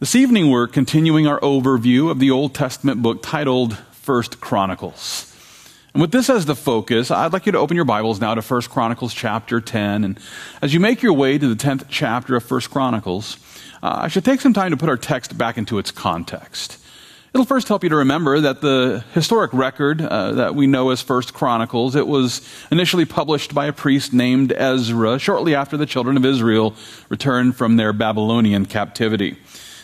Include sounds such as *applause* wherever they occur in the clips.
This evening we're continuing our overview of the Old Testament book titled First Chronicles. And with this as the focus, I'd like you to open your Bibles now to First Chronicles chapter 10. And as you make your way to the 10th chapter of First Chronicles, uh, I should take some time to put our text back into its context. It'll first help you to remember that the historic record uh, that we know as First Chronicles, it was initially published by a priest named Ezra shortly after the children of Israel returned from their Babylonian captivity.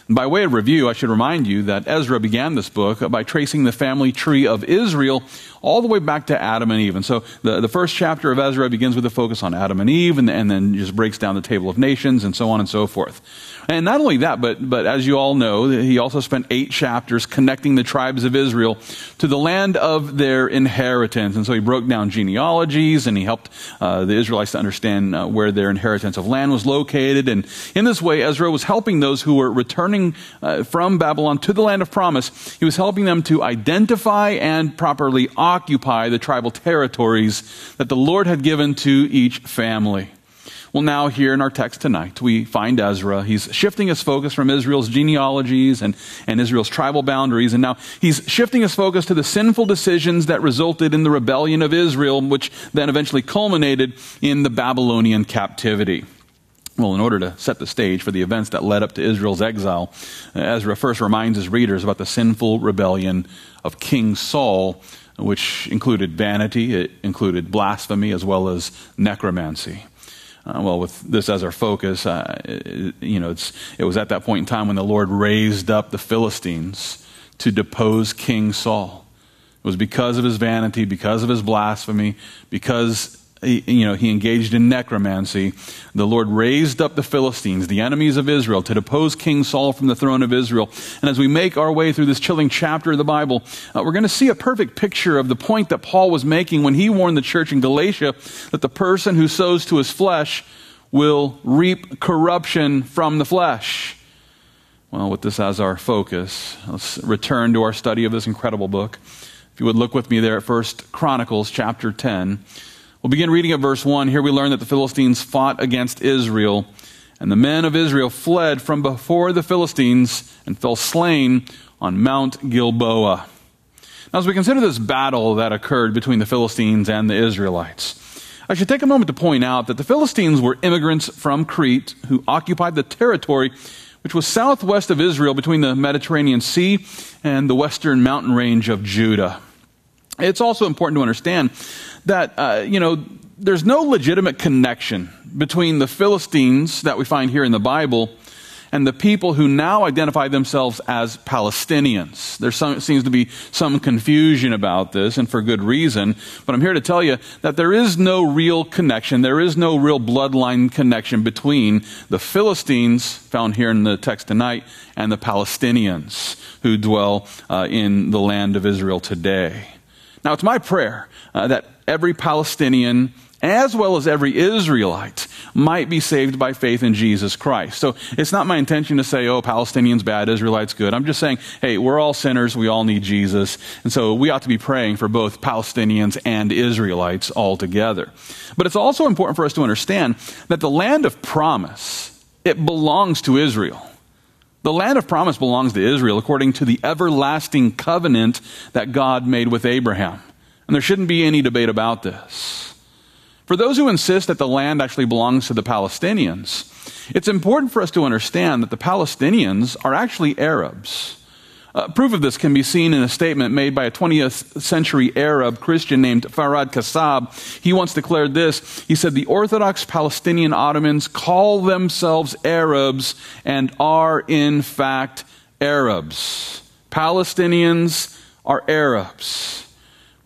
By way of review, I should remind you that Ezra began this book by tracing the family tree of Israel all the way back to Adam and Eve. And so the, the first chapter of Ezra begins with a focus on Adam and Eve and, and then just breaks down the table of nations and so on and so forth. And not only that, but, but as you all know, he also spent eight chapters connecting the tribes of Israel to the land of their inheritance. And so he broke down genealogies and he helped uh, the Israelites to understand uh, where their inheritance of land was located. And in this way, Ezra was helping those who were returning uh, from Babylon to the land of promise. He was helping them to identify and properly occupy the tribal territories that the Lord had given to each family. Well, now here in our text tonight, we find Ezra. He's shifting his focus from Israel's genealogies and, and Israel's tribal boundaries, and now he's shifting his focus to the sinful decisions that resulted in the rebellion of Israel, which then eventually culminated in the Babylonian captivity. Well, in order to set the stage for the events that led up to Israel's exile, Ezra first reminds his readers about the sinful rebellion of King Saul, which included vanity, it included blasphemy, as well as necromancy. Uh, well, with this as our focus, uh, it, you know, it was at that point in time when the Lord raised up the Philistines to depose King Saul. It was because of his vanity, because of his blasphemy, because you know, he engaged in necromancy. The Lord raised up the Philistines, the enemies of Israel, to depose King Saul from the throne of Israel. And as we make our way through this chilling chapter of the Bible, uh, we're going to see a perfect picture of the point that Paul was making when he warned the church in Galatia that the person who sows to his flesh will reap corruption from the flesh. Well, with this as our focus, let's return to our study of this incredible book. If you would look with me there at First Chronicles chapter 10. We'll begin reading at verse 1. Here we learn that the Philistines fought against Israel, and the men of Israel fled from before the Philistines and fell slain on Mount Gilboa. Now, as we consider this battle that occurred between the Philistines and the Israelites, I should take a moment to point out that the Philistines were immigrants from Crete who occupied the territory which was southwest of Israel between the Mediterranean Sea and the western mountain range of Judah. It's also important to understand that, uh, you know, there's no legitimate connection between the Philistines that we find here in the Bible and the people who now identify themselves as Palestinians. There seems to be some confusion about this, and for good reason. But I'm here to tell you that there is no real connection, there is no real bloodline connection between the Philistines, found here in the text tonight, and the Palestinians who dwell uh, in the land of Israel today. Now, it's my prayer uh, that every Palestinian, as well as every Israelite, might be saved by faith in Jesus Christ. So it's not my intention to say, oh, Palestinians bad, Israelites good. I'm just saying, hey, we're all sinners, we all need Jesus. And so we ought to be praying for both Palestinians and Israelites all together. But it's also important for us to understand that the land of promise, it belongs to Israel. The land of promise belongs to Israel according to the everlasting covenant that God made with Abraham. And there shouldn't be any debate about this. For those who insist that the land actually belongs to the Palestinians, it's important for us to understand that the Palestinians are actually Arabs. Uh, proof of this can be seen in a statement made by a 20th century Arab Christian named Farad Kassab. He once declared this. He said, The Orthodox Palestinian Ottomans call themselves Arabs and are in fact Arabs. Palestinians are Arabs.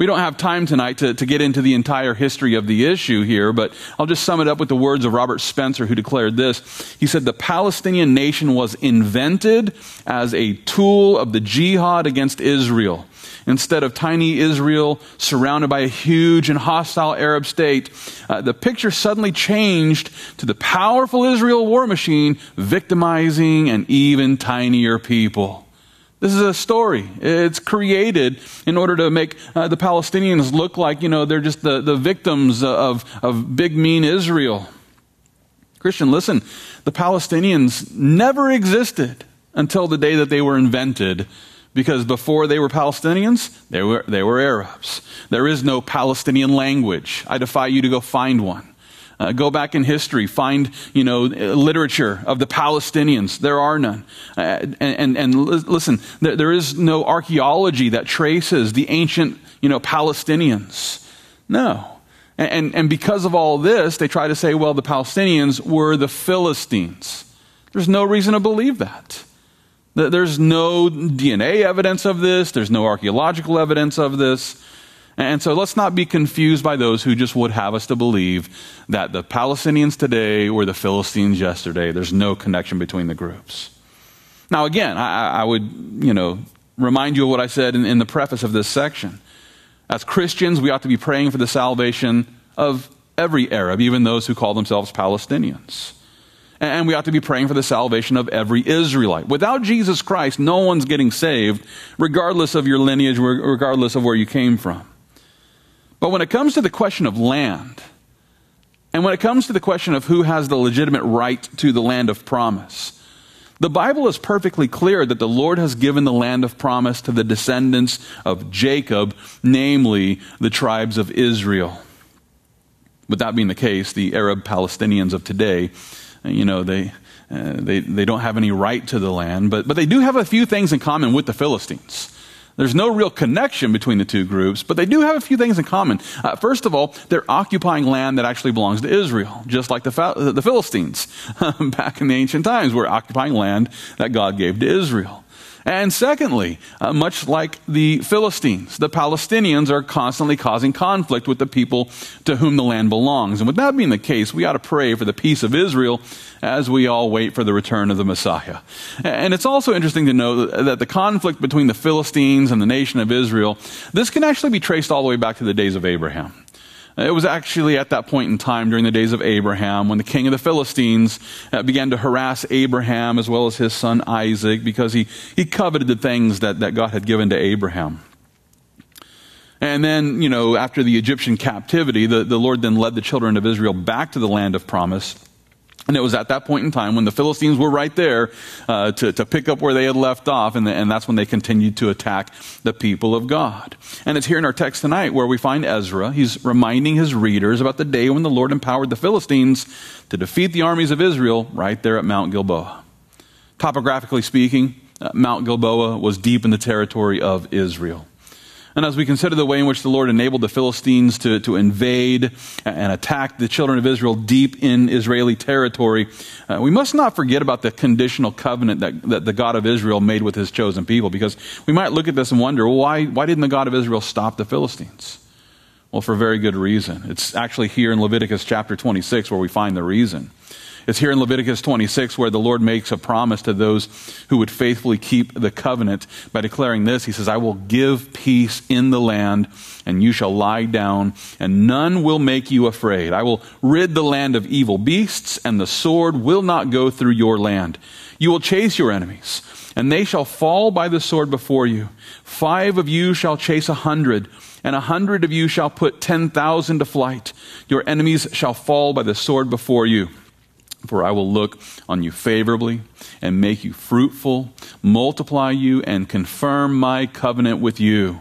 We don't have time tonight to, to get into the entire history of the issue here, but I'll just sum it up with the words of Robert Spencer, who declared this. He said, The Palestinian nation was invented as a tool of the jihad against Israel. Instead of tiny Israel surrounded by a huge and hostile Arab state, uh, the picture suddenly changed to the powerful Israel war machine victimizing an even tinier people. This is a story. It's created in order to make uh, the Palestinians look like, you know, they're just the, the victims of, of big, mean Israel. Christian, listen, the Palestinians never existed until the day that they were invented because before they were Palestinians, they were, they were Arabs. There is no Palestinian language. I defy you to go find one. Uh, go back in history, find you know literature of the Palestinians. There are none. Uh, and, and, and listen, there, there is no archaeology that traces the ancient you know Palestinians. No. And, and, and because of all this, they try to say, well, the Palestinians were the Philistines. There's no reason to believe that. There's no DNA evidence of this. There's no archaeological evidence of this. And so let's not be confused by those who just would have us to believe that the Palestinians today were the Philistines yesterday. There's no connection between the groups. Now, again, I, I would, you know, remind you of what I said in, in the preface of this section. As Christians, we ought to be praying for the salvation of every Arab, even those who call themselves Palestinians. And we ought to be praying for the salvation of every Israelite. Without Jesus Christ, no one's getting saved, regardless of your lineage, regardless of where you came from. But when it comes to the question of land, and when it comes to the question of who has the legitimate right to the land of promise, the Bible is perfectly clear that the Lord has given the land of promise to the descendants of Jacob, namely the tribes of Israel. With that being the case, the Arab Palestinians of today you know, they, uh, they, they don't have any right to the land, but, but they do have a few things in common with the Philistines. There's no real connection between the two groups, but they do have a few things in common. Uh, first of all, they're occupying land that actually belongs to Israel, just like the, the Philistines *laughs* back in the ancient times were occupying land that God gave to Israel. And secondly, uh, much like the Philistines, the Palestinians are constantly causing conflict with the people to whom the land belongs. And with that being the case, we ought to pray for the peace of Israel as we all wait for the return of the Messiah. And it's also interesting to know that the conflict between the Philistines and the nation of Israel, this can actually be traced all the way back to the days of Abraham. It was actually at that point in time during the days of Abraham when the king of the Philistines uh, began to harass Abraham as well as his son Isaac because he, he coveted the things that, that God had given to Abraham. And then, you know, after the Egyptian captivity, the, the Lord then led the children of Israel back to the land of promise. And it was at that point in time when the Philistines were right there uh, to, to pick up where they had left off, and, the, and that's when they continued to attack the people of God. And it's here in our text tonight where we find Ezra. He's reminding his readers about the day when the Lord empowered the Philistines to defeat the armies of Israel right there at Mount Gilboa. Topographically speaking, uh, Mount Gilboa was deep in the territory of Israel. And as we consider the way in which the Lord enabled the Philistines to, to invade and attack the children of Israel deep in Israeli territory, uh, we must not forget about the conditional covenant that, that the God of Israel made with his chosen people, because we might look at this and wonder, well, why, why didn't the God of Israel stop the Philistines? Well, for very good reason. It's actually here in Leviticus chapter 26 where we find the reason. It's here in Leviticus 26 where the Lord makes a promise to those who would faithfully keep the covenant by declaring this. He says, I will give peace in the land, and you shall lie down, and none will make you afraid. I will rid the land of evil beasts, and the sword will not go through your land. You will chase your enemies, and they shall fall by the sword before you. Five of you shall chase a hundred, and a hundred of you shall put ten thousand to flight. Your enemies shall fall by the sword before you. For I will look on you favorably and make you fruitful, multiply you, and confirm my covenant with you.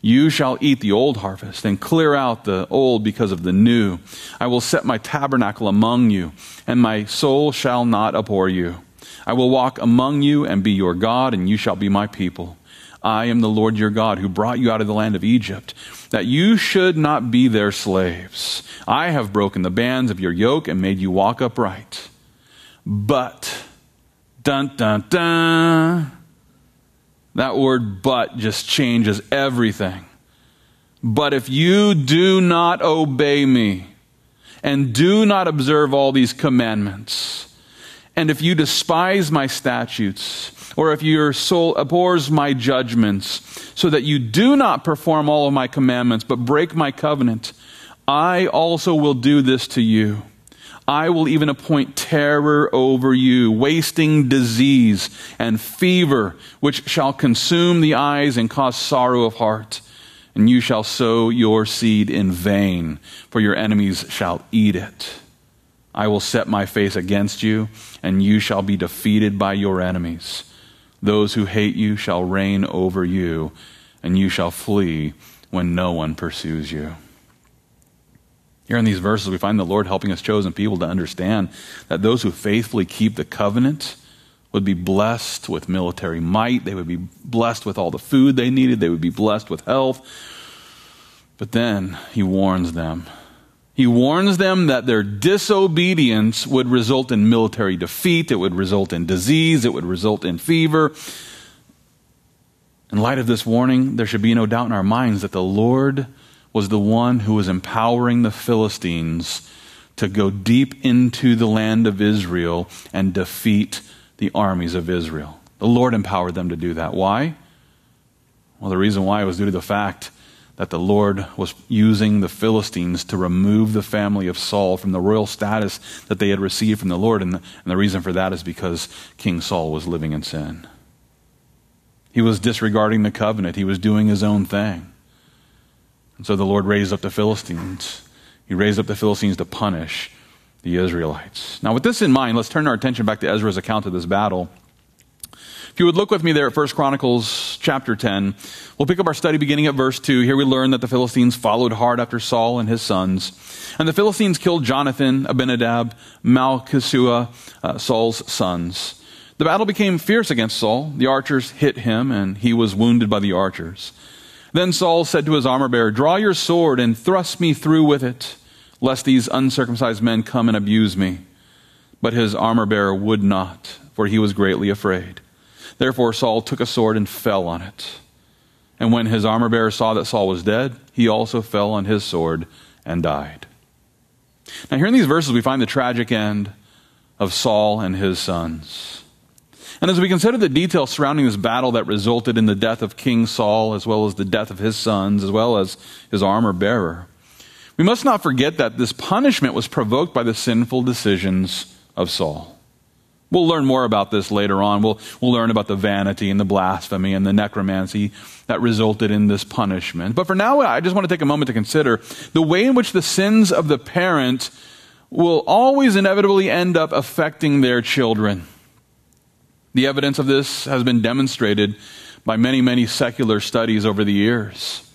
You shall eat the old harvest and clear out the old because of the new. I will set my tabernacle among you, and my soul shall not abhor you. I will walk among you and be your God, and you shall be my people. I am the Lord your God who brought you out of the land of Egypt, that you should not be their slaves. I have broken the bands of your yoke and made you walk upright. But, dun dun dun, that word but just changes everything. But if you do not obey me and do not observe all these commandments, and if you despise my statutes, or if your soul abhors my judgments, so that you do not perform all of my commandments, but break my covenant, I also will do this to you. I will even appoint terror over you, wasting disease and fever, which shall consume the eyes and cause sorrow of heart. And you shall sow your seed in vain, for your enemies shall eat it. I will set my face against you, and you shall be defeated by your enemies. Those who hate you shall reign over you, and you shall flee when no one pursues you. Here in these verses, we find the Lord helping his chosen people to understand that those who faithfully keep the covenant would be blessed with military might. They would be blessed with all the food they needed. They would be blessed with health. But then he warns them. He warns them that their disobedience would result in military defeat, it would result in disease, it would result in fever. In light of this warning, there should be no doubt in our minds that the Lord was the one who was empowering the Philistines to go deep into the land of Israel and defeat the armies of Israel. The Lord empowered them to do that. Why? Well, the reason why was due to the fact that the Lord was using the Philistines to remove the family of Saul from the royal status that they had received from the Lord. And the, and the reason for that is because King Saul was living in sin. He was disregarding the covenant, he was doing his own thing. And so the Lord raised up the Philistines. He raised up the Philistines to punish the Israelites. Now, with this in mind, let's turn our attention back to Ezra's account of this battle. You would look with me there at 1 Chronicles chapter 10, we'll pick up our study beginning at verse 2. Here we learn that the Philistines followed hard after Saul and his sons. And the Philistines killed Jonathan, Abinadab, Malchishua, uh, Saul's sons. The battle became fierce against Saul. The archers hit him, and he was wounded by the archers. Then Saul said to his armor bearer, Draw your sword and thrust me through with it, lest these uncircumcised men come and abuse me. But his armor bearer would not, for he was greatly afraid. Therefore Saul took a sword and fell on it. And when his armor bearer saw that Saul was dead, he also fell on his sword and died. Now, here in these verses, we find the tragic end of Saul and his sons. And as we consider the details surrounding this battle that resulted in the death of King Saul, as well as the death of his sons, as well as his armor bearer, we must not forget that this punishment was provoked by the sinful decisions of Saul. We'll learn more about this later on. We'll, we'll learn about the vanity and the blasphemy and the necromancy that resulted in this punishment. But for now, I just want to take a moment to consider the way in which the sins of the parent will always inevitably end up affecting their children. The evidence of this has been demonstrated by many, many secular studies over the years.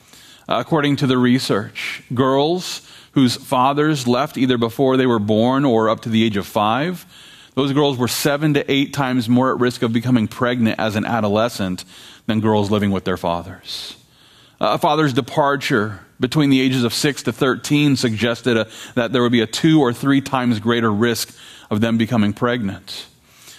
According to the research, girls whose fathers left either before they were born or up to the age of five, those girls were seven to eight times more at risk of becoming pregnant as an adolescent than girls living with their fathers. Uh, a father's departure between the ages of 6 to 13 suggested a, that there would be a two or three times greater risk of them becoming pregnant.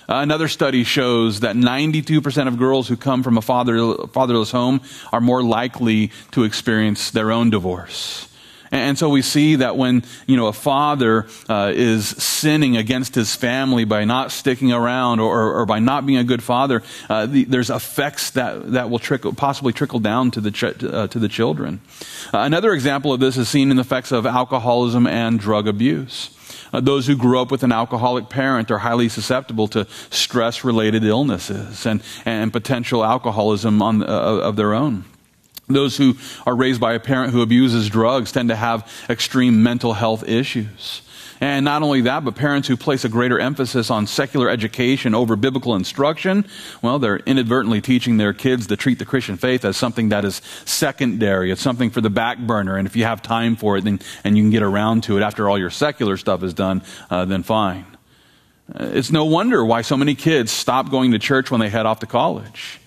Uh, another study shows that 92% of girls who come from a father, fatherless home are more likely to experience their own divorce. And so we see that when, you know, a father uh, is sinning against his family by not sticking around or, or by not being a good father, uh, the, there's effects that, that will trickle, possibly trickle down to the, ch- uh, to the children. Uh, another example of this is seen in the effects of alcoholism and drug abuse. Uh, those who grew up with an alcoholic parent are highly susceptible to stress related illnesses and, and potential alcoholism on, uh, of their own. Those who are raised by a parent who abuses drugs tend to have extreme mental health issues. And not only that, but parents who place a greater emphasis on secular education over biblical instruction, well, they're inadvertently teaching their kids to treat the Christian faith as something that is secondary. It's something for the back burner. And if you have time for it then, and you can get around to it after all your secular stuff is done, uh, then fine. Uh, it's no wonder why so many kids stop going to church when they head off to college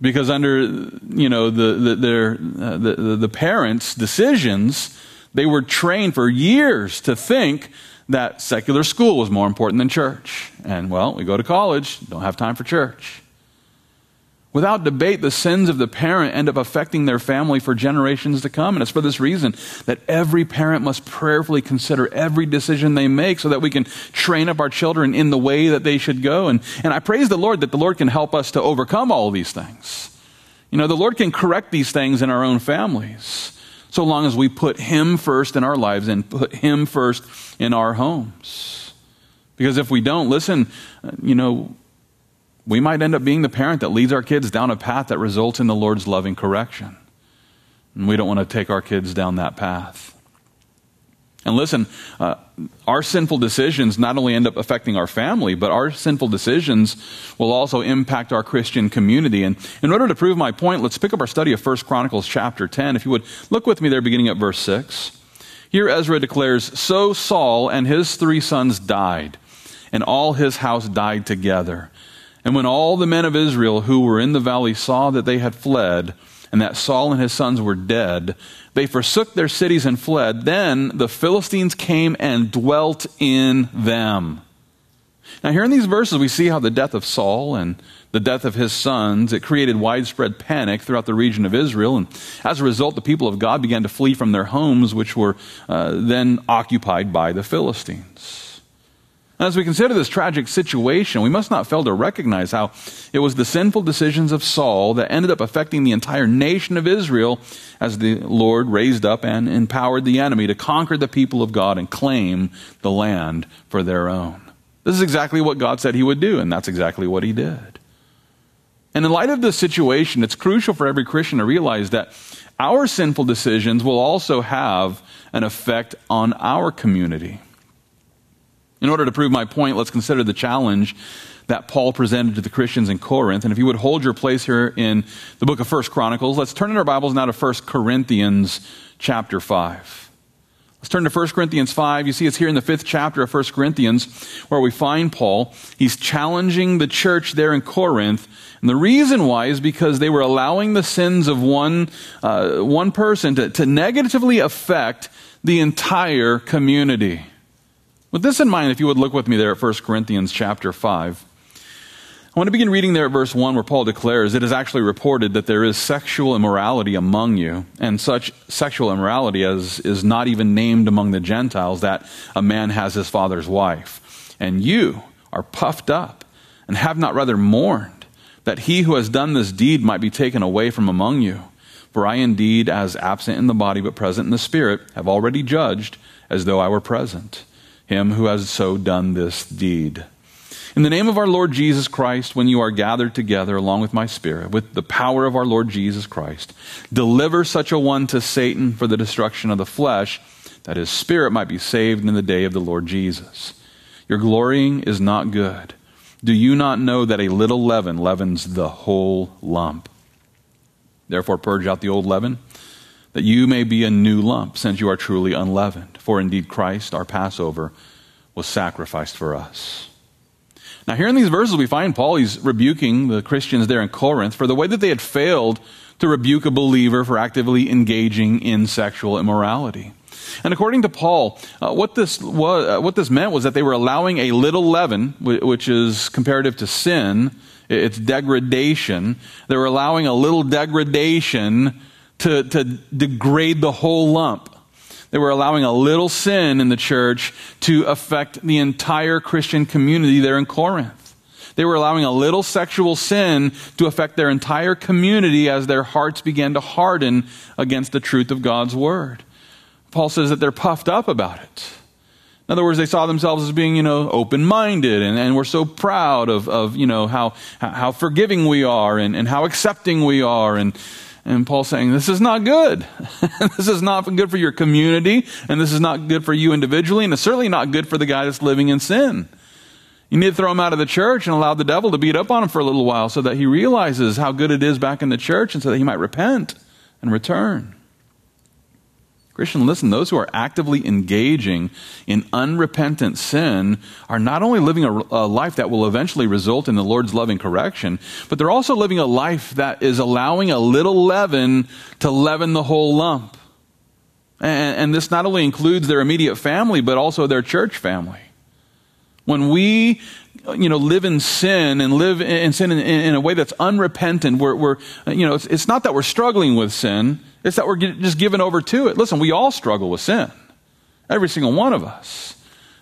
because under you know the the, their, uh, the, the parents' decisions, they were trained for years to think that secular school was more important than church. And well, we go to college, don't have time for church. Without debate, the sins of the parent end up affecting their family for generations to come. And it's for this reason that every parent must prayerfully consider every decision they make so that we can train up our children in the way that they should go. And, and I praise the Lord that the Lord can help us to overcome all these things. You know, the Lord can correct these things in our own families so long as we put Him first in our lives and put Him first in our homes. Because if we don't, listen, you know, we might end up being the parent that leads our kids down a path that results in the Lord's loving correction. And we don't want to take our kids down that path. And listen, uh, our sinful decisions not only end up affecting our family, but our sinful decisions will also impact our Christian community. And in order to prove my point, let's pick up our study of 1 Chronicles chapter 10. If you would look with me there, beginning at verse 6. Here Ezra declares So Saul and his three sons died, and all his house died together. And when all the men of Israel who were in the valley saw that they had fled, and that Saul and his sons were dead, they forsook their cities and fled. Then the Philistines came and dwelt in them. Now, here in these verses, we see how the death of Saul and the death of his sons, it created widespread panic throughout the region of Israel. And as a result, the people of God began to flee from their homes, which were uh, then occupied by the Philistines. As we consider this tragic situation, we must not fail to recognize how it was the sinful decisions of Saul that ended up affecting the entire nation of Israel as the Lord raised up and empowered the enemy to conquer the people of God and claim the land for their own. This is exactly what God said he would do, and that's exactly what he did. And in light of this situation, it's crucial for every Christian to realize that our sinful decisions will also have an effect on our community. In order to prove my point, let's consider the challenge that Paul presented to the Christians in Corinth. And if you would hold your place here in the book of First Chronicles, let's turn in our Bibles now to First Corinthians chapter 5. Let's turn to 1 Corinthians 5. You see, it's here in the fifth chapter of 1 Corinthians where we find Paul. He's challenging the church there in Corinth. And the reason why is because they were allowing the sins of one, uh, one person to, to negatively affect the entire community. With this in mind, if you would look with me there at 1 Corinthians chapter 5, I want to begin reading there at verse 1 where Paul declares, It is actually reported that there is sexual immorality among you, and such sexual immorality as is not even named among the Gentiles, that a man has his father's wife. And you are puffed up, and have not rather mourned, that he who has done this deed might be taken away from among you. For I indeed, as absent in the body but present in the spirit, have already judged as though I were present him who has so done this deed. In the name of our Lord Jesus Christ, when you are gathered together along with my spirit, with the power of our Lord Jesus Christ, deliver such a one to Satan for the destruction of the flesh, that his spirit might be saved in the day of the Lord Jesus. Your glorying is not good. Do you not know that a little leaven leavens the whole lump? Therefore, purge out the old leaven that you may be a new lump, since you are truly unleavened. For indeed Christ, our Passover, was sacrificed for us. Now, here in these verses, we find Paul, he's rebuking the Christians there in Corinth for the way that they had failed to rebuke a believer for actively engaging in sexual immorality. And according to Paul, uh, what, this uh, what this meant was that they were allowing a little leaven, which is comparative to sin, it's degradation. They were allowing a little degradation to, to degrade the whole lump. They were allowing a little sin in the church to affect the entire Christian community there in Corinth. They were allowing a little sexual sin to affect their entire community as their hearts began to harden against the truth of God's word. Paul says that they're puffed up about it. In other words, they saw themselves as being, you know, open-minded and, and we're so proud of, of, you know, how, how forgiving we are and, and how accepting we are and, and Paul's saying, this is not good. *laughs* this is not good for your community, and this is not good for you individually, and it's certainly not good for the guy that's living in sin. You need to throw him out of the church and allow the devil to beat up on him for a little while so that he realizes how good it is back in the church and so that he might repent and return. Christian, listen, those who are actively engaging in unrepentant sin are not only living a, a, life that will eventually result in the Lord's loving correction, but they're also living a life that is allowing a little leaven to leaven the whole lump. And, and this not only includes their immediate family, but also their church family. When we you know, live in sin and live in sin in, in a way that's unrepentant, we're, we're you know, it's, it's not that we're struggling with sin it's that we're just given over to it. Listen, we all struggle with sin. Every single one of us.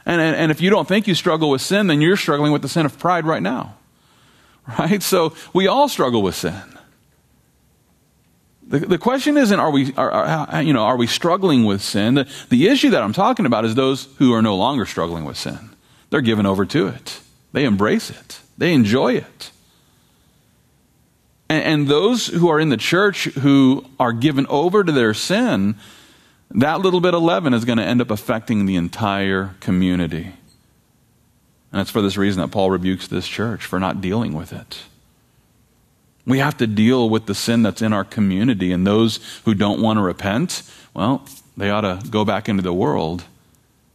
And, and, and, if you don't think you struggle with sin, then you're struggling with the sin of pride right now. *laughs* Right? So we all struggle with sin. The, the question isn't, are we, are, are, you know, are we struggling with sin? The, the issue that I'm talking about is those who are no longer struggling with sin. They're given over to it. They embrace it. They enjoy it. And, and those who are in the church who are given over to their sin, that little bit of leaven is going to end up affecting the entire community. And it's for this reason that Paul rebukes this church for not dealing with it. We have to deal with the sin that's in our community, and those who don't want to repent, well, they ought to go back into the world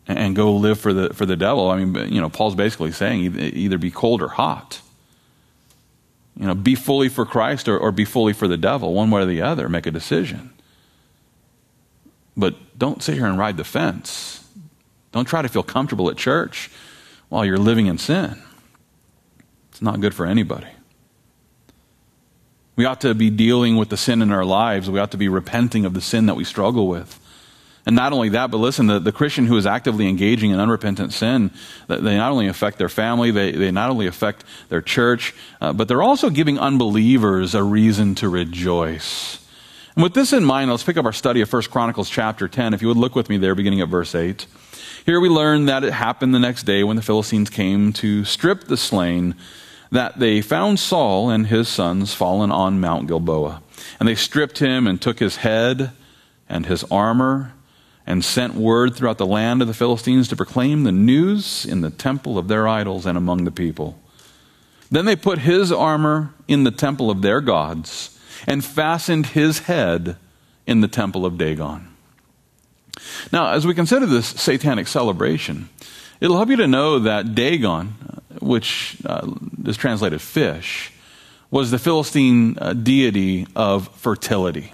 and go live for the, for the devil. I mean, you know, Paul's basically saying either be cold or hot. You know, be fully for Christ or, or be fully for the devil, one way or the other. Make a decision. But don't sit here and ride the fence. Don't try to feel comfortable at church while you're living in sin. It's not good for anybody. We ought to be dealing with the sin in our lives. We ought to be repenting of the sin that we struggle with. And not only that, but listen, the, the Christian who is actively engaging in unrepentant sin, they not only affect their family, they, they not only affect their church, uh, but they're also giving unbelievers a reason to rejoice. And with this in mind, let's pick up our study of 1 Chronicles chapter 10. If you would look with me there, beginning at verse 8. Here we learn that it happened the next day when the Philistines came to strip the slain, that they found Saul and his sons fallen on Mount Gilboa. And they stripped him and took his head and his armor and sent word throughout the land of the Philistines to proclaim the news in the temple of their idols and among the people. Then they put his armor in the temple of their gods and fastened his head in the temple of Dagon. Now, as we consider this satanic celebration, it'll help you to know that Dagon, which uh, is translated fish, was the Philistine uh, deity of fertility.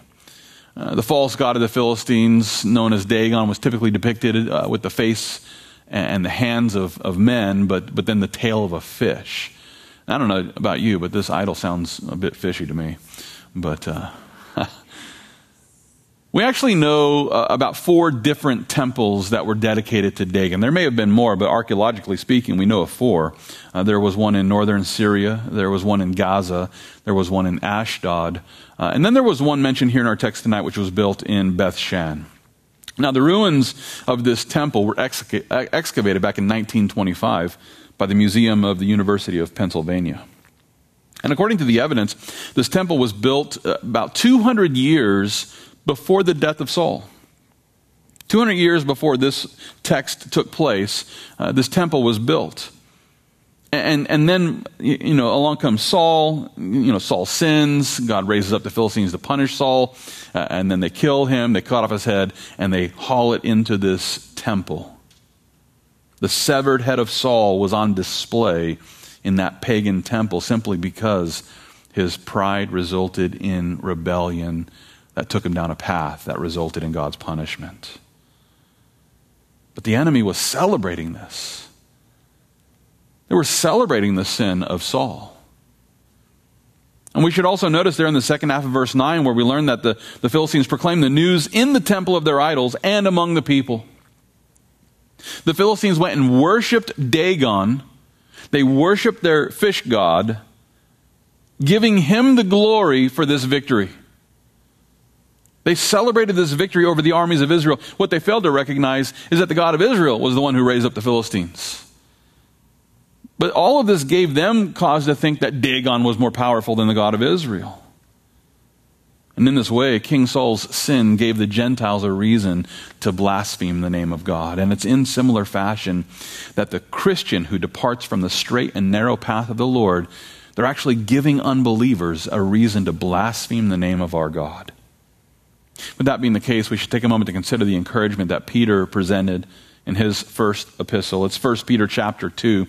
Uh, the false god of the Philistines, known as Dagon, was typically depicted uh, with the face and the hands of, of men, but, but then the tail of a fish. I don't know about you, but this idol sounds a bit fishy to me. But uh, we actually know uh, about four different temples that were dedicated to Dagon. There may have been more, but archaeologically speaking, we know of four. Uh, there was one in northern Syria, there was one in Gaza, there was one in Ashdod, uh, and then there was one mentioned here in our text tonight, which was built in Beth Shan. Now, the ruins of this temple were excavated back in 1925 by the Museum of the University of Pennsylvania. And according to the evidence, this temple was built uh, about 200 years before the death of Saul. 200 years before this text took place, uh, this temple was built. And, and then, you know, along comes Saul. You know, Saul sins. God raises up the Philistines to punish Saul. Uh, and then they kill him. They cut off his head and they haul it into this temple. The severed head of Saul was on display in that pagan temple simply because his pride resulted in rebellion that took him down a path that resulted in God's punishment. But the enemy was celebrating this. They were celebrating the sin of Saul. And we should also notice there in the second half of verse 9 where we learn that the, the Philistines proclaimed the news in the temple of their idols and among the people. The Philistines went and worshiped Dagon. They worshiped their fish god, giving him the glory for this victory. They celebrated this victory over the armies of Israel. What they failed to recognize is that the God of Israel was the one who raised up the Philistines. But all of this gave them cause to think that Dagon was more powerful than the God of Israel. And in this way, King Saul's sin gave the Gentiles a reason to blaspheme the name of God. And it's in similar fashion that the Christian who departs from the straight and narrow path of the Lord, they're actually giving unbelievers a reason to blaspheme the name of our God. With that being the case, we should take a moment to consider the encouragement that Peter presented in his first epistle. It's 1 Peter chapter 2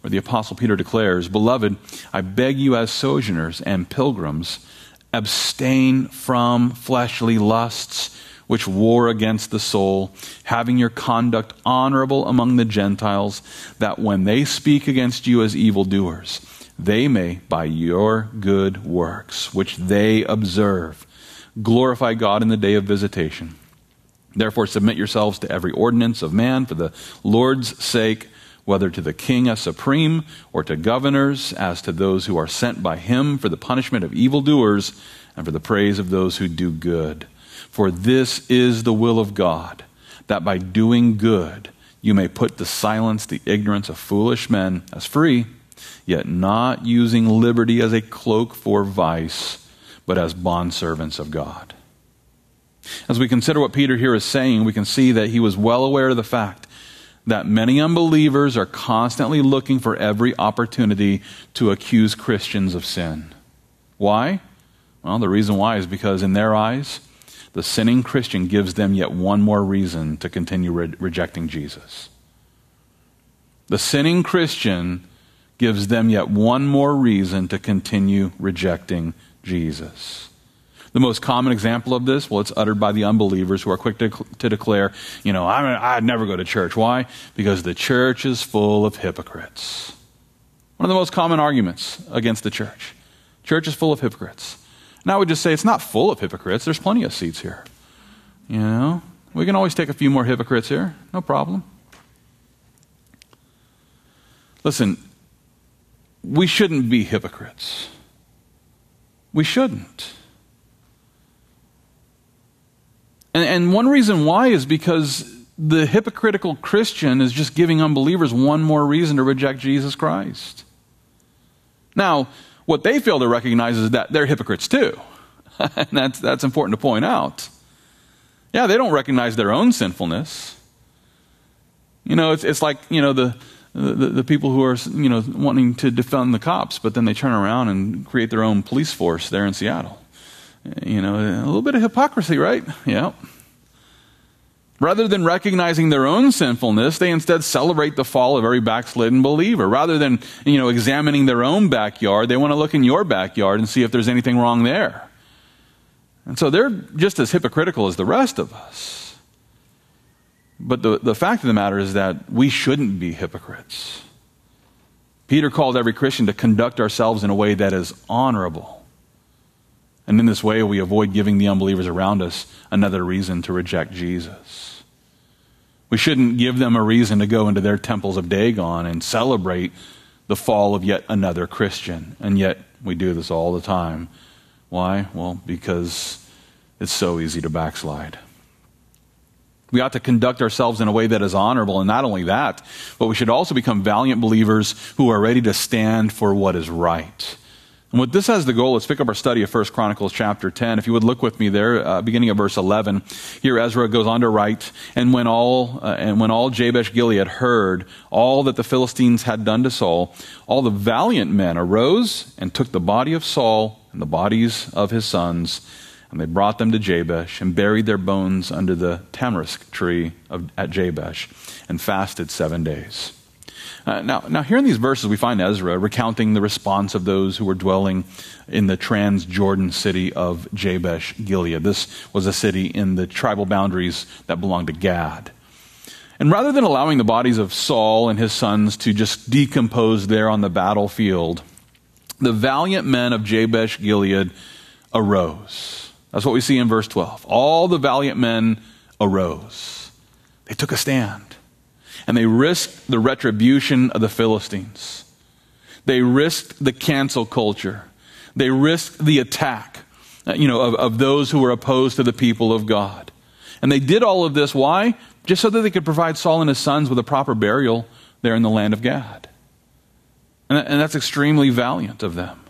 where the Apostle Peter declares, Beloved, I beg you as sojourners and pilgrims, abstain from fleshly lusts which war against the soul, having your conduct honorable among the Gentiles, that when they speak against you as evildoers, they may, by your good works, which they observe, glorify God in the day of visitation. Therefore, submit yourselves to every ordinance of man for the Lord's sake whether to the king as supreme or to governors, as to those who are sent by him for the punishment of evildoers and for the praise of those who do good. For this is the will of God, that by doing good you may put to silence the ignorance of foolish men as free, yet not using liberty as a cloak for vice, but as bondservants of God. As we consider what Peter here is saying, we can see that he was well aware of the fact that many unbelievers are constantly looking for every opportunity to accuse Christians of sin. Why? Well, the reason why is because in their eyes, the sinning Christian gives them yet one more reason to continue re- rejecting Jesus. The sinning Christian gives them yet one more reason to continue rejecting Jesus. The most common example of this, well, it's uttered by the unbelievers who are quick to, to declare, you know, I, I'd never go to church. Why? Because the church is full of hypocrites. One of the most common arguments against the church. Church is full of hypocrites. And I would just say it's not full of hypocrites. There's plenty of seats here. You know, we can always take a few more hypocrites here. No problem. Listen, we shouldn't be hypocrites. We shouldn't. And, and one reason why is because the hypocritical Christian is just giving unbelievers one more reason to reject Jesus Christ. Now, what they fail to recognize is that they're hypocrites too. *laughs* and that's, that's important to point out. Yeah, they don't recognize their own sinfulness. You know, it's, it's like, you know, the, the, the, people who are, you know, wanting to defund the cops, but then they turn around and create their own police force there in Seattle. Eh, you know, a little bit of hypocrisy, right? Yeah. Rather than recognizing their own sinfulness, they instead celebrate the fall of every backslidden believer. Rather than, you know, examining their own backyard, they want to look in your backyard and see if there's anything wrong there. And so they're just as hypocritical as the rest of us. But the, the fact of the matter is that we shouldn't be hypocrites. Peter called every Christian to conduct ourselves in a way that is honorable. And in this way, we avoid giving the unbelievers around us another reason to reject Jesus. We shouldn't give them a reason to go into their temples of Dagon and celebrate the fall of yet another Christian. And yet, we do this all the time. Why? Well, because it's so easy to backslide. We ought to conduct ourselves in a way that is honorable, and not only that, but we should also become valiant believers who are ready to stand for what is right. And what this has the goal, let's pick up our study of 1 Chronicles chapter 10. If you would look with me there, uh, beginning of verse 11. Here Ezra goes on to write, And when all, uh, and when all Jabesh Gilead heard all that the Philistines had done to Saul, all the valiant men arose and took the body of Saul and the bodies of his sons and they brought them to Jabesh and buried their bones under the tamarisk tree of, at Jabesh and fasted seven days. Uh, now, now, here in these verses, we find Ezra recounting the response of those who were dwelling in the Transjordan city of Jabesh Gilead. This was a city in the tribal boundaries that belonged to Gad. And rather than allowing the bodies of Saul and his sons to just decompose there on the battlefield, the valiant men of Jabesh Gilead arose that's what we see in verse 12. All the valiant men arose. They took a stand. And they risked the retribution of the Philistines. They risked the cancel culture. They risked the attack, uh, you know, of, of those who were opposed to the people of God. And they did all of this. Why? Just so that they could provide Saul and his sons with a proper burial there in the land of Gad. And, and that's extremely valiant of them.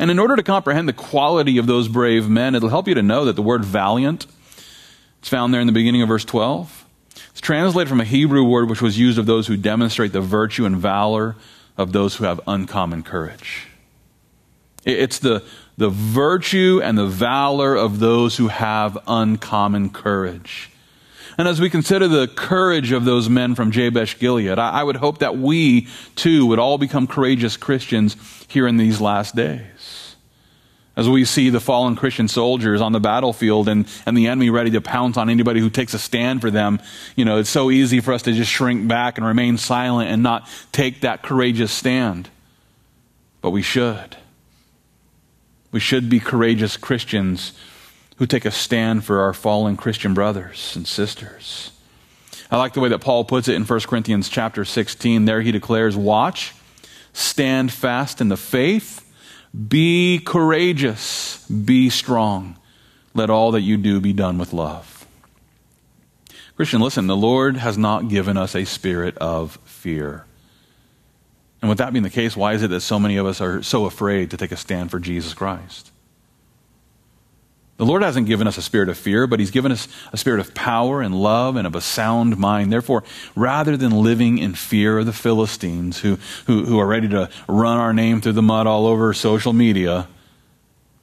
And in order to comprehend the quality of those brave men, it'll help you to know that the word valiant, it's found there in the beginning of verse 12. It's translated from a Hebrew word which was used of those who demonstrate the virtue and valor of those who have uncommon courage. It's the, the virtue and the valor of those who have uncommon courage. And as we consider the courage of those men from Jabesh Gilead, I, I would hope that we too would all become courageous Christians here in these last days as we see the fallen Christian soldiers on the battlefield and, and the enemy ready to pounce on anybody who takes a stand for them, you know, it's so easy for us to just shrink back and remain silent and not take that courageous stand. But we should. We should be courageous Christians who take a stand for our fallen Christian brothers and sisters. I like the way that Paul puts it in 1 Corinthians chapter 16. There he declares, Watch, stand fast in the faith be courageous, be strong. Let all that you do be done with love. Christian, listen, the Lord has not given us a spirit of fear. And with that being the case, why is it that so many of us are so afraid to take a stand for Jesus Christ? The Lord hasn't given us a spirit of fear, but He's given us a spirit of power and love and of a sound mind. Therefore, rather than living in fear of the Philistines who, who, who are ready to run our name through the mud all over social media,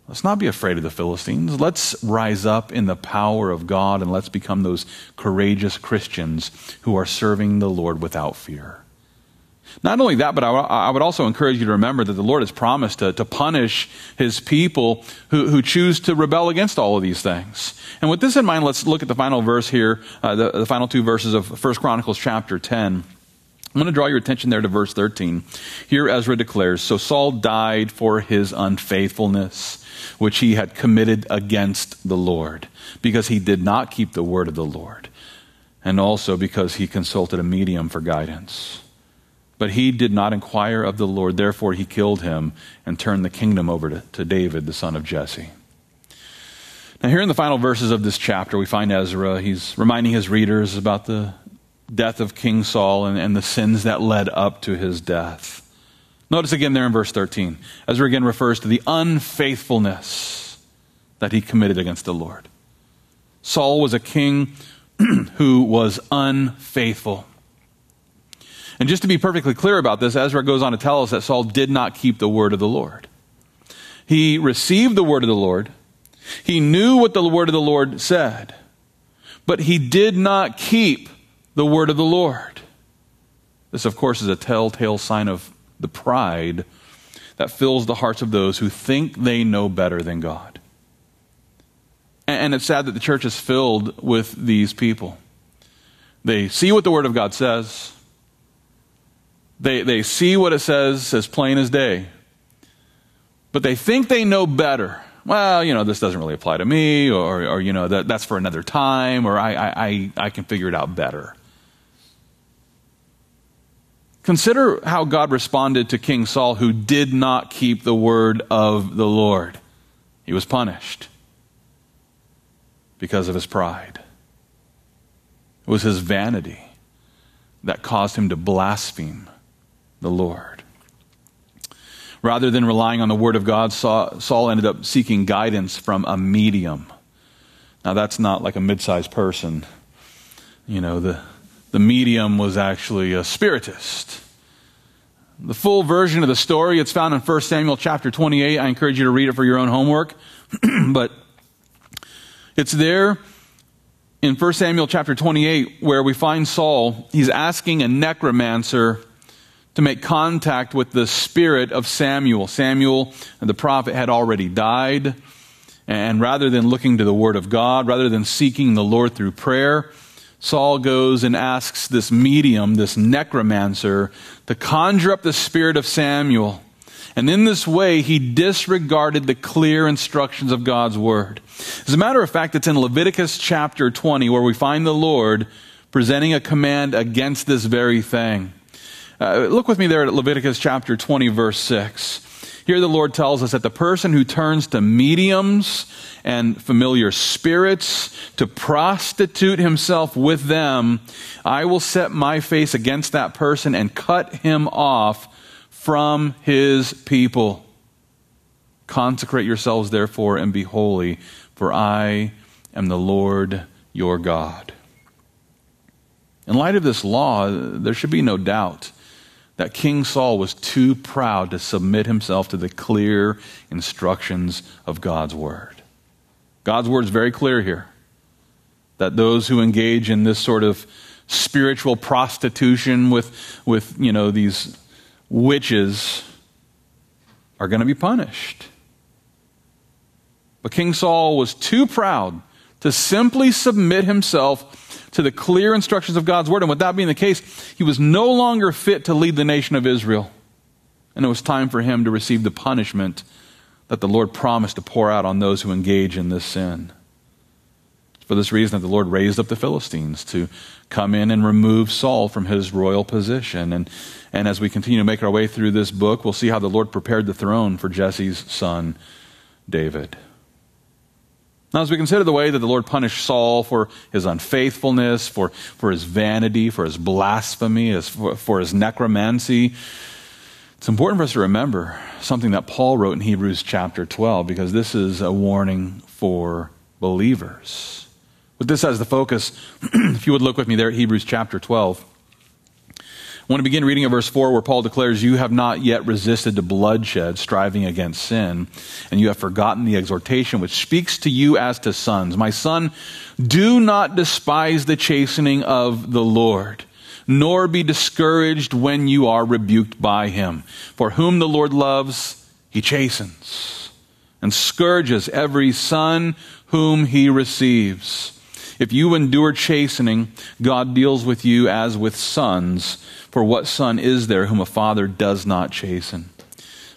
let's not be afraid of the Philistines. Let's rise up in the power of God and let's become those courageous Christians who are serving the Lord without fear. Not only that, but I, I, would also encourage you to remember that the Lord has promised to, to punish his people who, who, choose to rebel against all of these things. And with this in mind, let's look at the final verse here, uh, the, the final two verses of 1 Chronicles chapter 10. I'm going to draw your attention there to verse 13. Here Ezra declares So Saul died for his unfaithfulness, which he had committed against the Lord, because he did not keep the word of the Lord, and also because he consulted a medium for guidance. But he did not inquire of the Lord. Therefore, he killed him and turned the kingdom over to, to, David, the son of Jesse. Now, here in the final verses of this chapter, we find Ezra. He's reminding his readers about the death of King Saul and, and the sins that led up to his death. Notice again there in verse 13. Ezra again refers to the unfaithfulness that he committed against the Lord. Saul was a king *clears throat* who was unfaithful. And just to be perfectly clear about this, Ezra goes on to tell us that Saul did not keep the word of the Lord. He received the word of the Lord. He knew what the word of the Lord said, but he did not keep the word of the Lord. This, of course, is a telltale sign of the pride that fills the hearts of those who think they know better than God. And it's sad that the church is filled with these people. They see what the Word of God says, they, they see what it says as plain as day, but they think they know better. Well, you know, this doesn't really apply to me, or, or you know, that, that's for another time, or I, I, I can figure it out better. Consider how God responded to King Saul, who did not keep the word of the Lord. He was punished because of his pride. It was his vanity that caused him to blaspheme the Lord. Rather than relying on the Word of God, Saul ended up seeking guidance from a medium. Now, that's not like a mid sized person. You know, the, the medium was actually a spiritist. The full version of the story, it's found in 1 Samuel chapter 28. I encourage you to read it for your own homework. *clears throat* but it's there in 1 Samuel chapter 28 where we find Saul. He's asking a necromancer to make contact with the spirit of Samuel. Samuel, the prophet, had already died. And rather than looking to the Word of God, rather than seeking the Lord through prayer, Saul goes and asks this medium, this necromancer, to conjure up the spirit of Samuel. And in this way, he disregarded the clear instructions of God's Word. As a matter of fact, it's in Leviticus chapter 20 where we find the Lord presenting a command against this very thing. Uh, look with me there at Leviticus chapter 20, verse 6. Here the Lord tells us that the person who turns to mediums and familiar spirits to prostitute himself with them, I will set my face against that person and cut him off from his people. Consecrate yourselves, therefore, and be holy, for I am the Lord your God. In light of this law, there should be no doubt that King Saul was too proud to submit himself to the clear instructions of God's word. God's word is very clear here that those who engage in this sort of spiritual prostitution with, with you know, these witches are going to be punished. But King Saul was too proud to simply submit himself to the clear instructions of God's word. And with that being the case, he was no longer fit to lead the nation of Israel. And it was time for him to receive the punishment that the Lord promised to pour out on those who engage in this sin. For this reason, that the Lord raised up the Philistines to come in and remove Saul from his royal position. And, and as we continue to make our way through this book, we'll see how the Lord prepared the throne for Jesse's son, David. Now, as we consider the way that the Lord punished Saul for his unfaithfulness, for, for his vanity, for his blasphemy, as for, for his necromancy, It's important for us to remember something that Paul wrote in Hebrews chapter 12 because this is a warning for believers. With this as the focus, *clears throat* if you would look with me there at Hebrews chapter 12. I want to begin reading at verse 4 where Paul declares, You have not yet resisted to bloodshed, striving against sin, and you have forgotten the exhortation which speaks to you as to sons. My son, do not despise the chastening of the Lord, nor be discouraged when you are rebuked by him. For whom the Lord loves, he chastens, and scourges every son whom he receives. If you endure chastening, God deals with you as with sons. For what son is there whom a father does not chasten?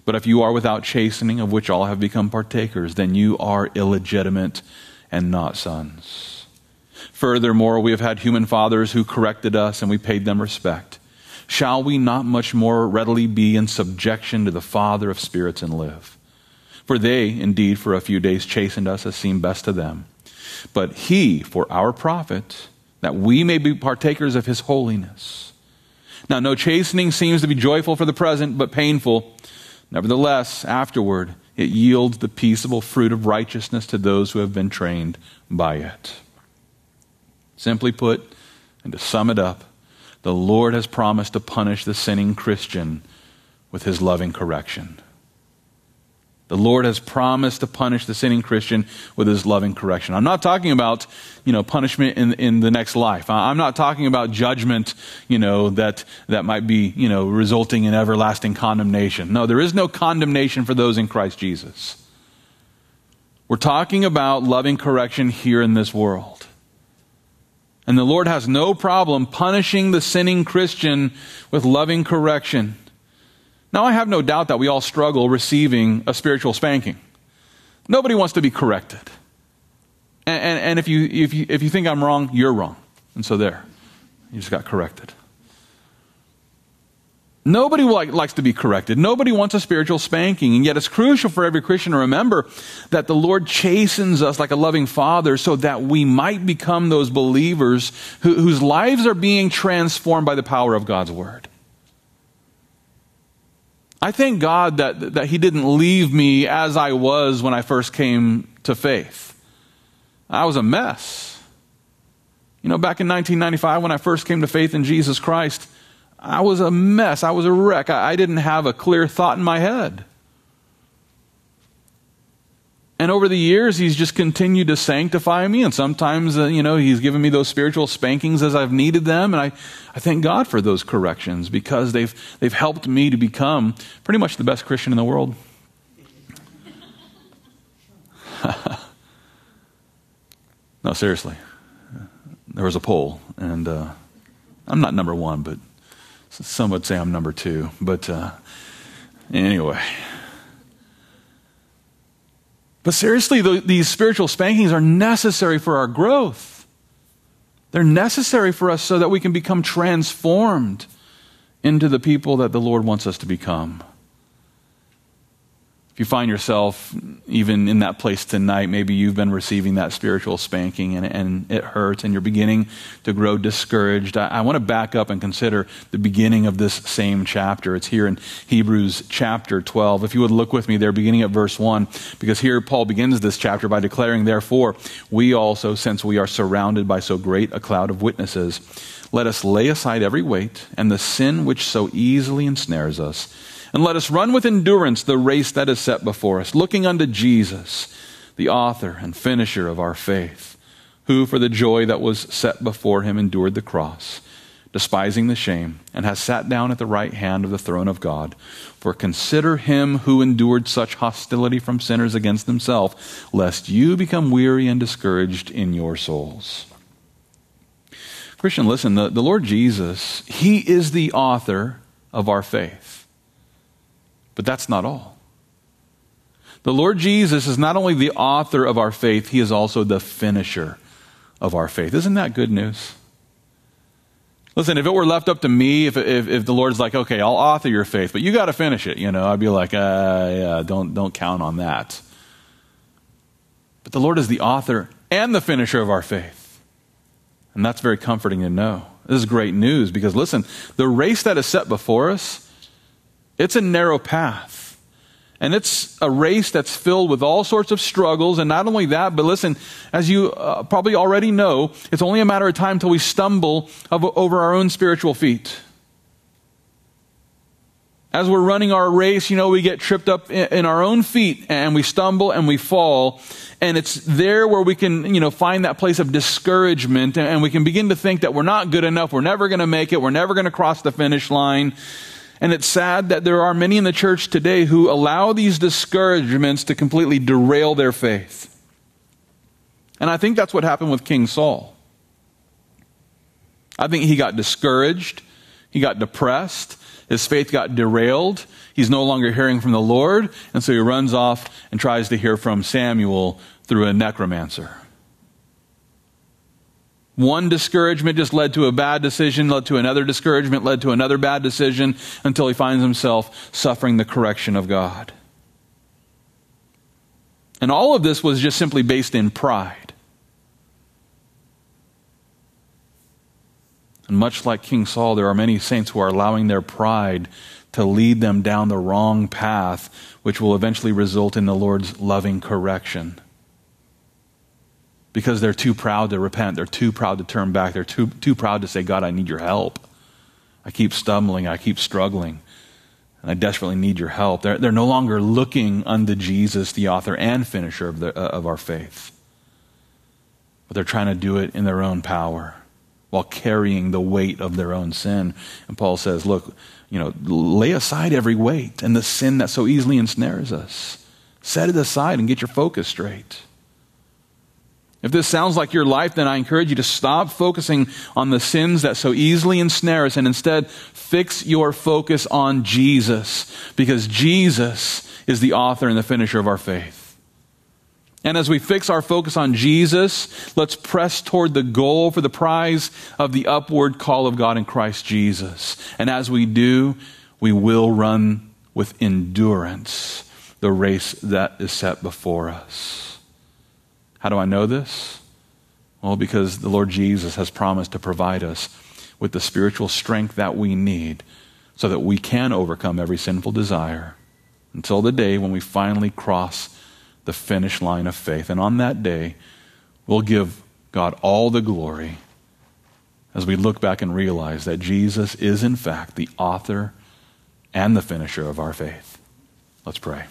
But if you are without chastening, of which all have become partakers, then you are illegitimate and not sons. Furthermore, we have had human fathers who corrected us, and we paid them respect. Shall we not much more readily be in subjection to the Father of spirits and live? For they, indeed, for a few days chastened us as seemed best to them but he for our profit, that we may be partakers of his holiness. Now, no chastening seems to be joyful for the present, but painful. Nevertheless, afterward, it yields the peaceable fruit of righteousness to those who have been trained by it. Simply put, and to sum it up, the Lord has promised to punish the sinning Christian with his loving correction. The Lord has promised to punish the sinning Christian with his loving correction. I'm not talking about, you know, punishment in, in the next life. I'm not talking about judgment, you know, that, that might be, you know, resulting in everlasting condemnation. No, there is no condemnation for those in Christ Jesus. We're talking about loving correction here in this world. And the Lord has no problem punishing the sinning Christian with loving correction. Now, I have no doubt that we all struggle receiving a spiritual spanking. Nobody wants to be corrected. And, and, and, if, you, if, you, if you think I'm wrong, you're wrong. And so there, you just got corrected. Nobody like, likes to be corrected. Nobody wants a spiritual spanking. And yet it's crucial for every Christian to remember that the Lord chastens us like a loving father so that we might become those believers who, whose lives are being transformed by the power of God's word. I thank God that, that He didn't leave me as I was when I first came to faith. I was a mess. You know, back in 1995, when I first came to faith in Jesus Christ, I was a mess. I was a wreck. I, I didn't have a clear thought in my head. And over the years, he's just continued to sanctify me. And sometimes, uh, you know, he's given me those spiritual spankings as I've needed them. And I, I thank God for those corrections because they've, they've helped me to become pretty much the best Christian in the world. *laughs* no, seriously. There was a poll, and uh, I'm not number one, but some would say I'm number two. But uh, anyway. But seriously, the, these spiritual spankings are necessary for our growth. They're necessary for us so that we can become transformed into the people that the Lord wants us to become you find yourself even in that place tonight, maybe you've been receiving that spiritual spanking and, and it hurts and you're beginning to grow discouraged. I, I want to back up and consider the beginning of this same chapter. It's here in Hebrews chapter 12. If you would look with me there, beginning at verse 1, because here Paul begins this chapter by declaring, Therefore, we also, since we are surrounded by so great a cloud of witnesses, let us lay aside every weight and the sin which so easily ensnares us and let us run with endurance the race that is set before us, looking unto Jesus, the author and finisher of our faith, who for the joy that was set before him endured the cross, despising the shame, and has sat down at the right hand of the throne of God. For consider him who endured such hostility from sinners against himself, lest you become weary and discouraged in your souls. Christian, listen, the, the Lord Jesus, He is the author of our faith. But that's not all. The Lord Jesus is not only the author of our faith, he is also the finisher of our faith. Isn't that good news? Listen, if it were left up to me, if, if, if the Lord's like, okay, I'll author your faith, but you got to finish it, you know, I'd be like, uh, yeah, don't, don't count on that. But the Lord is the author and the finisher of our faith. And that's very comforting to know. This is great news because, listen, the race that is set before us It's a narrow path. And it's a race that's filled with all sorts of struggles. And not only that, but listen, as you uh, probably already know, it's only a matter of time till we stumble over our own spiritual feet. As we're running our race, you know, we get tripped up in our own feet and we stumble and we fall. And it's there where we can, you know, find that place of discouragement and we can begin to think that we're not good enough. We're never going to make it. We're never going to cross the finish line. And it's sad that there are many in the church today who allow these discouragements to completely derail their faith. And I think that's what happened with King Saul. I think he got discouraged, he got depressed, his faith got derailed. He's no longer hearing from the Lord, and so he runs off and tries to hear from Samuel through a necromancer. One discouragement just led to a bad decision, led to another discouragement, led to another bad decision, until he finds himself suffering the correction of God. And all of this was just simply based in pride. And much like King Saul, there are many saints who are allowing their pride to lead them down the wrong path, which will eventually result in the Lord's loving correction because they're too proud to repent. They're too proud to turn back. They're too, too proud to say, God, I need your help. I keep stumbling. I keep struggling. And I desperately need your help. They're, they're no longer looking unto Jesus, the author and finisher of, the, uh, of our faith. But they're trying to do it in their own power while carrying the weight of their own sin. And Paul says, look, you know, lay aside every weight and the sin that so easily ensnares us. Set it aside and get your focus straight. If this sounds like your life, then I encourage you to stop focusing on the sins that so easily ensnare us and instead fix your focus on Jesus because Jesus is the author and the finisher of our faith. And as we fix our focus on Jesus, let's press toward the goal for the prize of the upward call of God in Christ Jesus. And as we do, we will run with endurance the race that is set before us. How do I know this? Well, because the Lord Jesus has promised to provide us with the spiritual strength that we need so that we can overcome every sinful desire until the day when we finally cross the finish line of faith. And on that day, we'll give God all the glory as we look back and realize that Jesus is, in fact, the author and the finisher of our faith. Let's pray.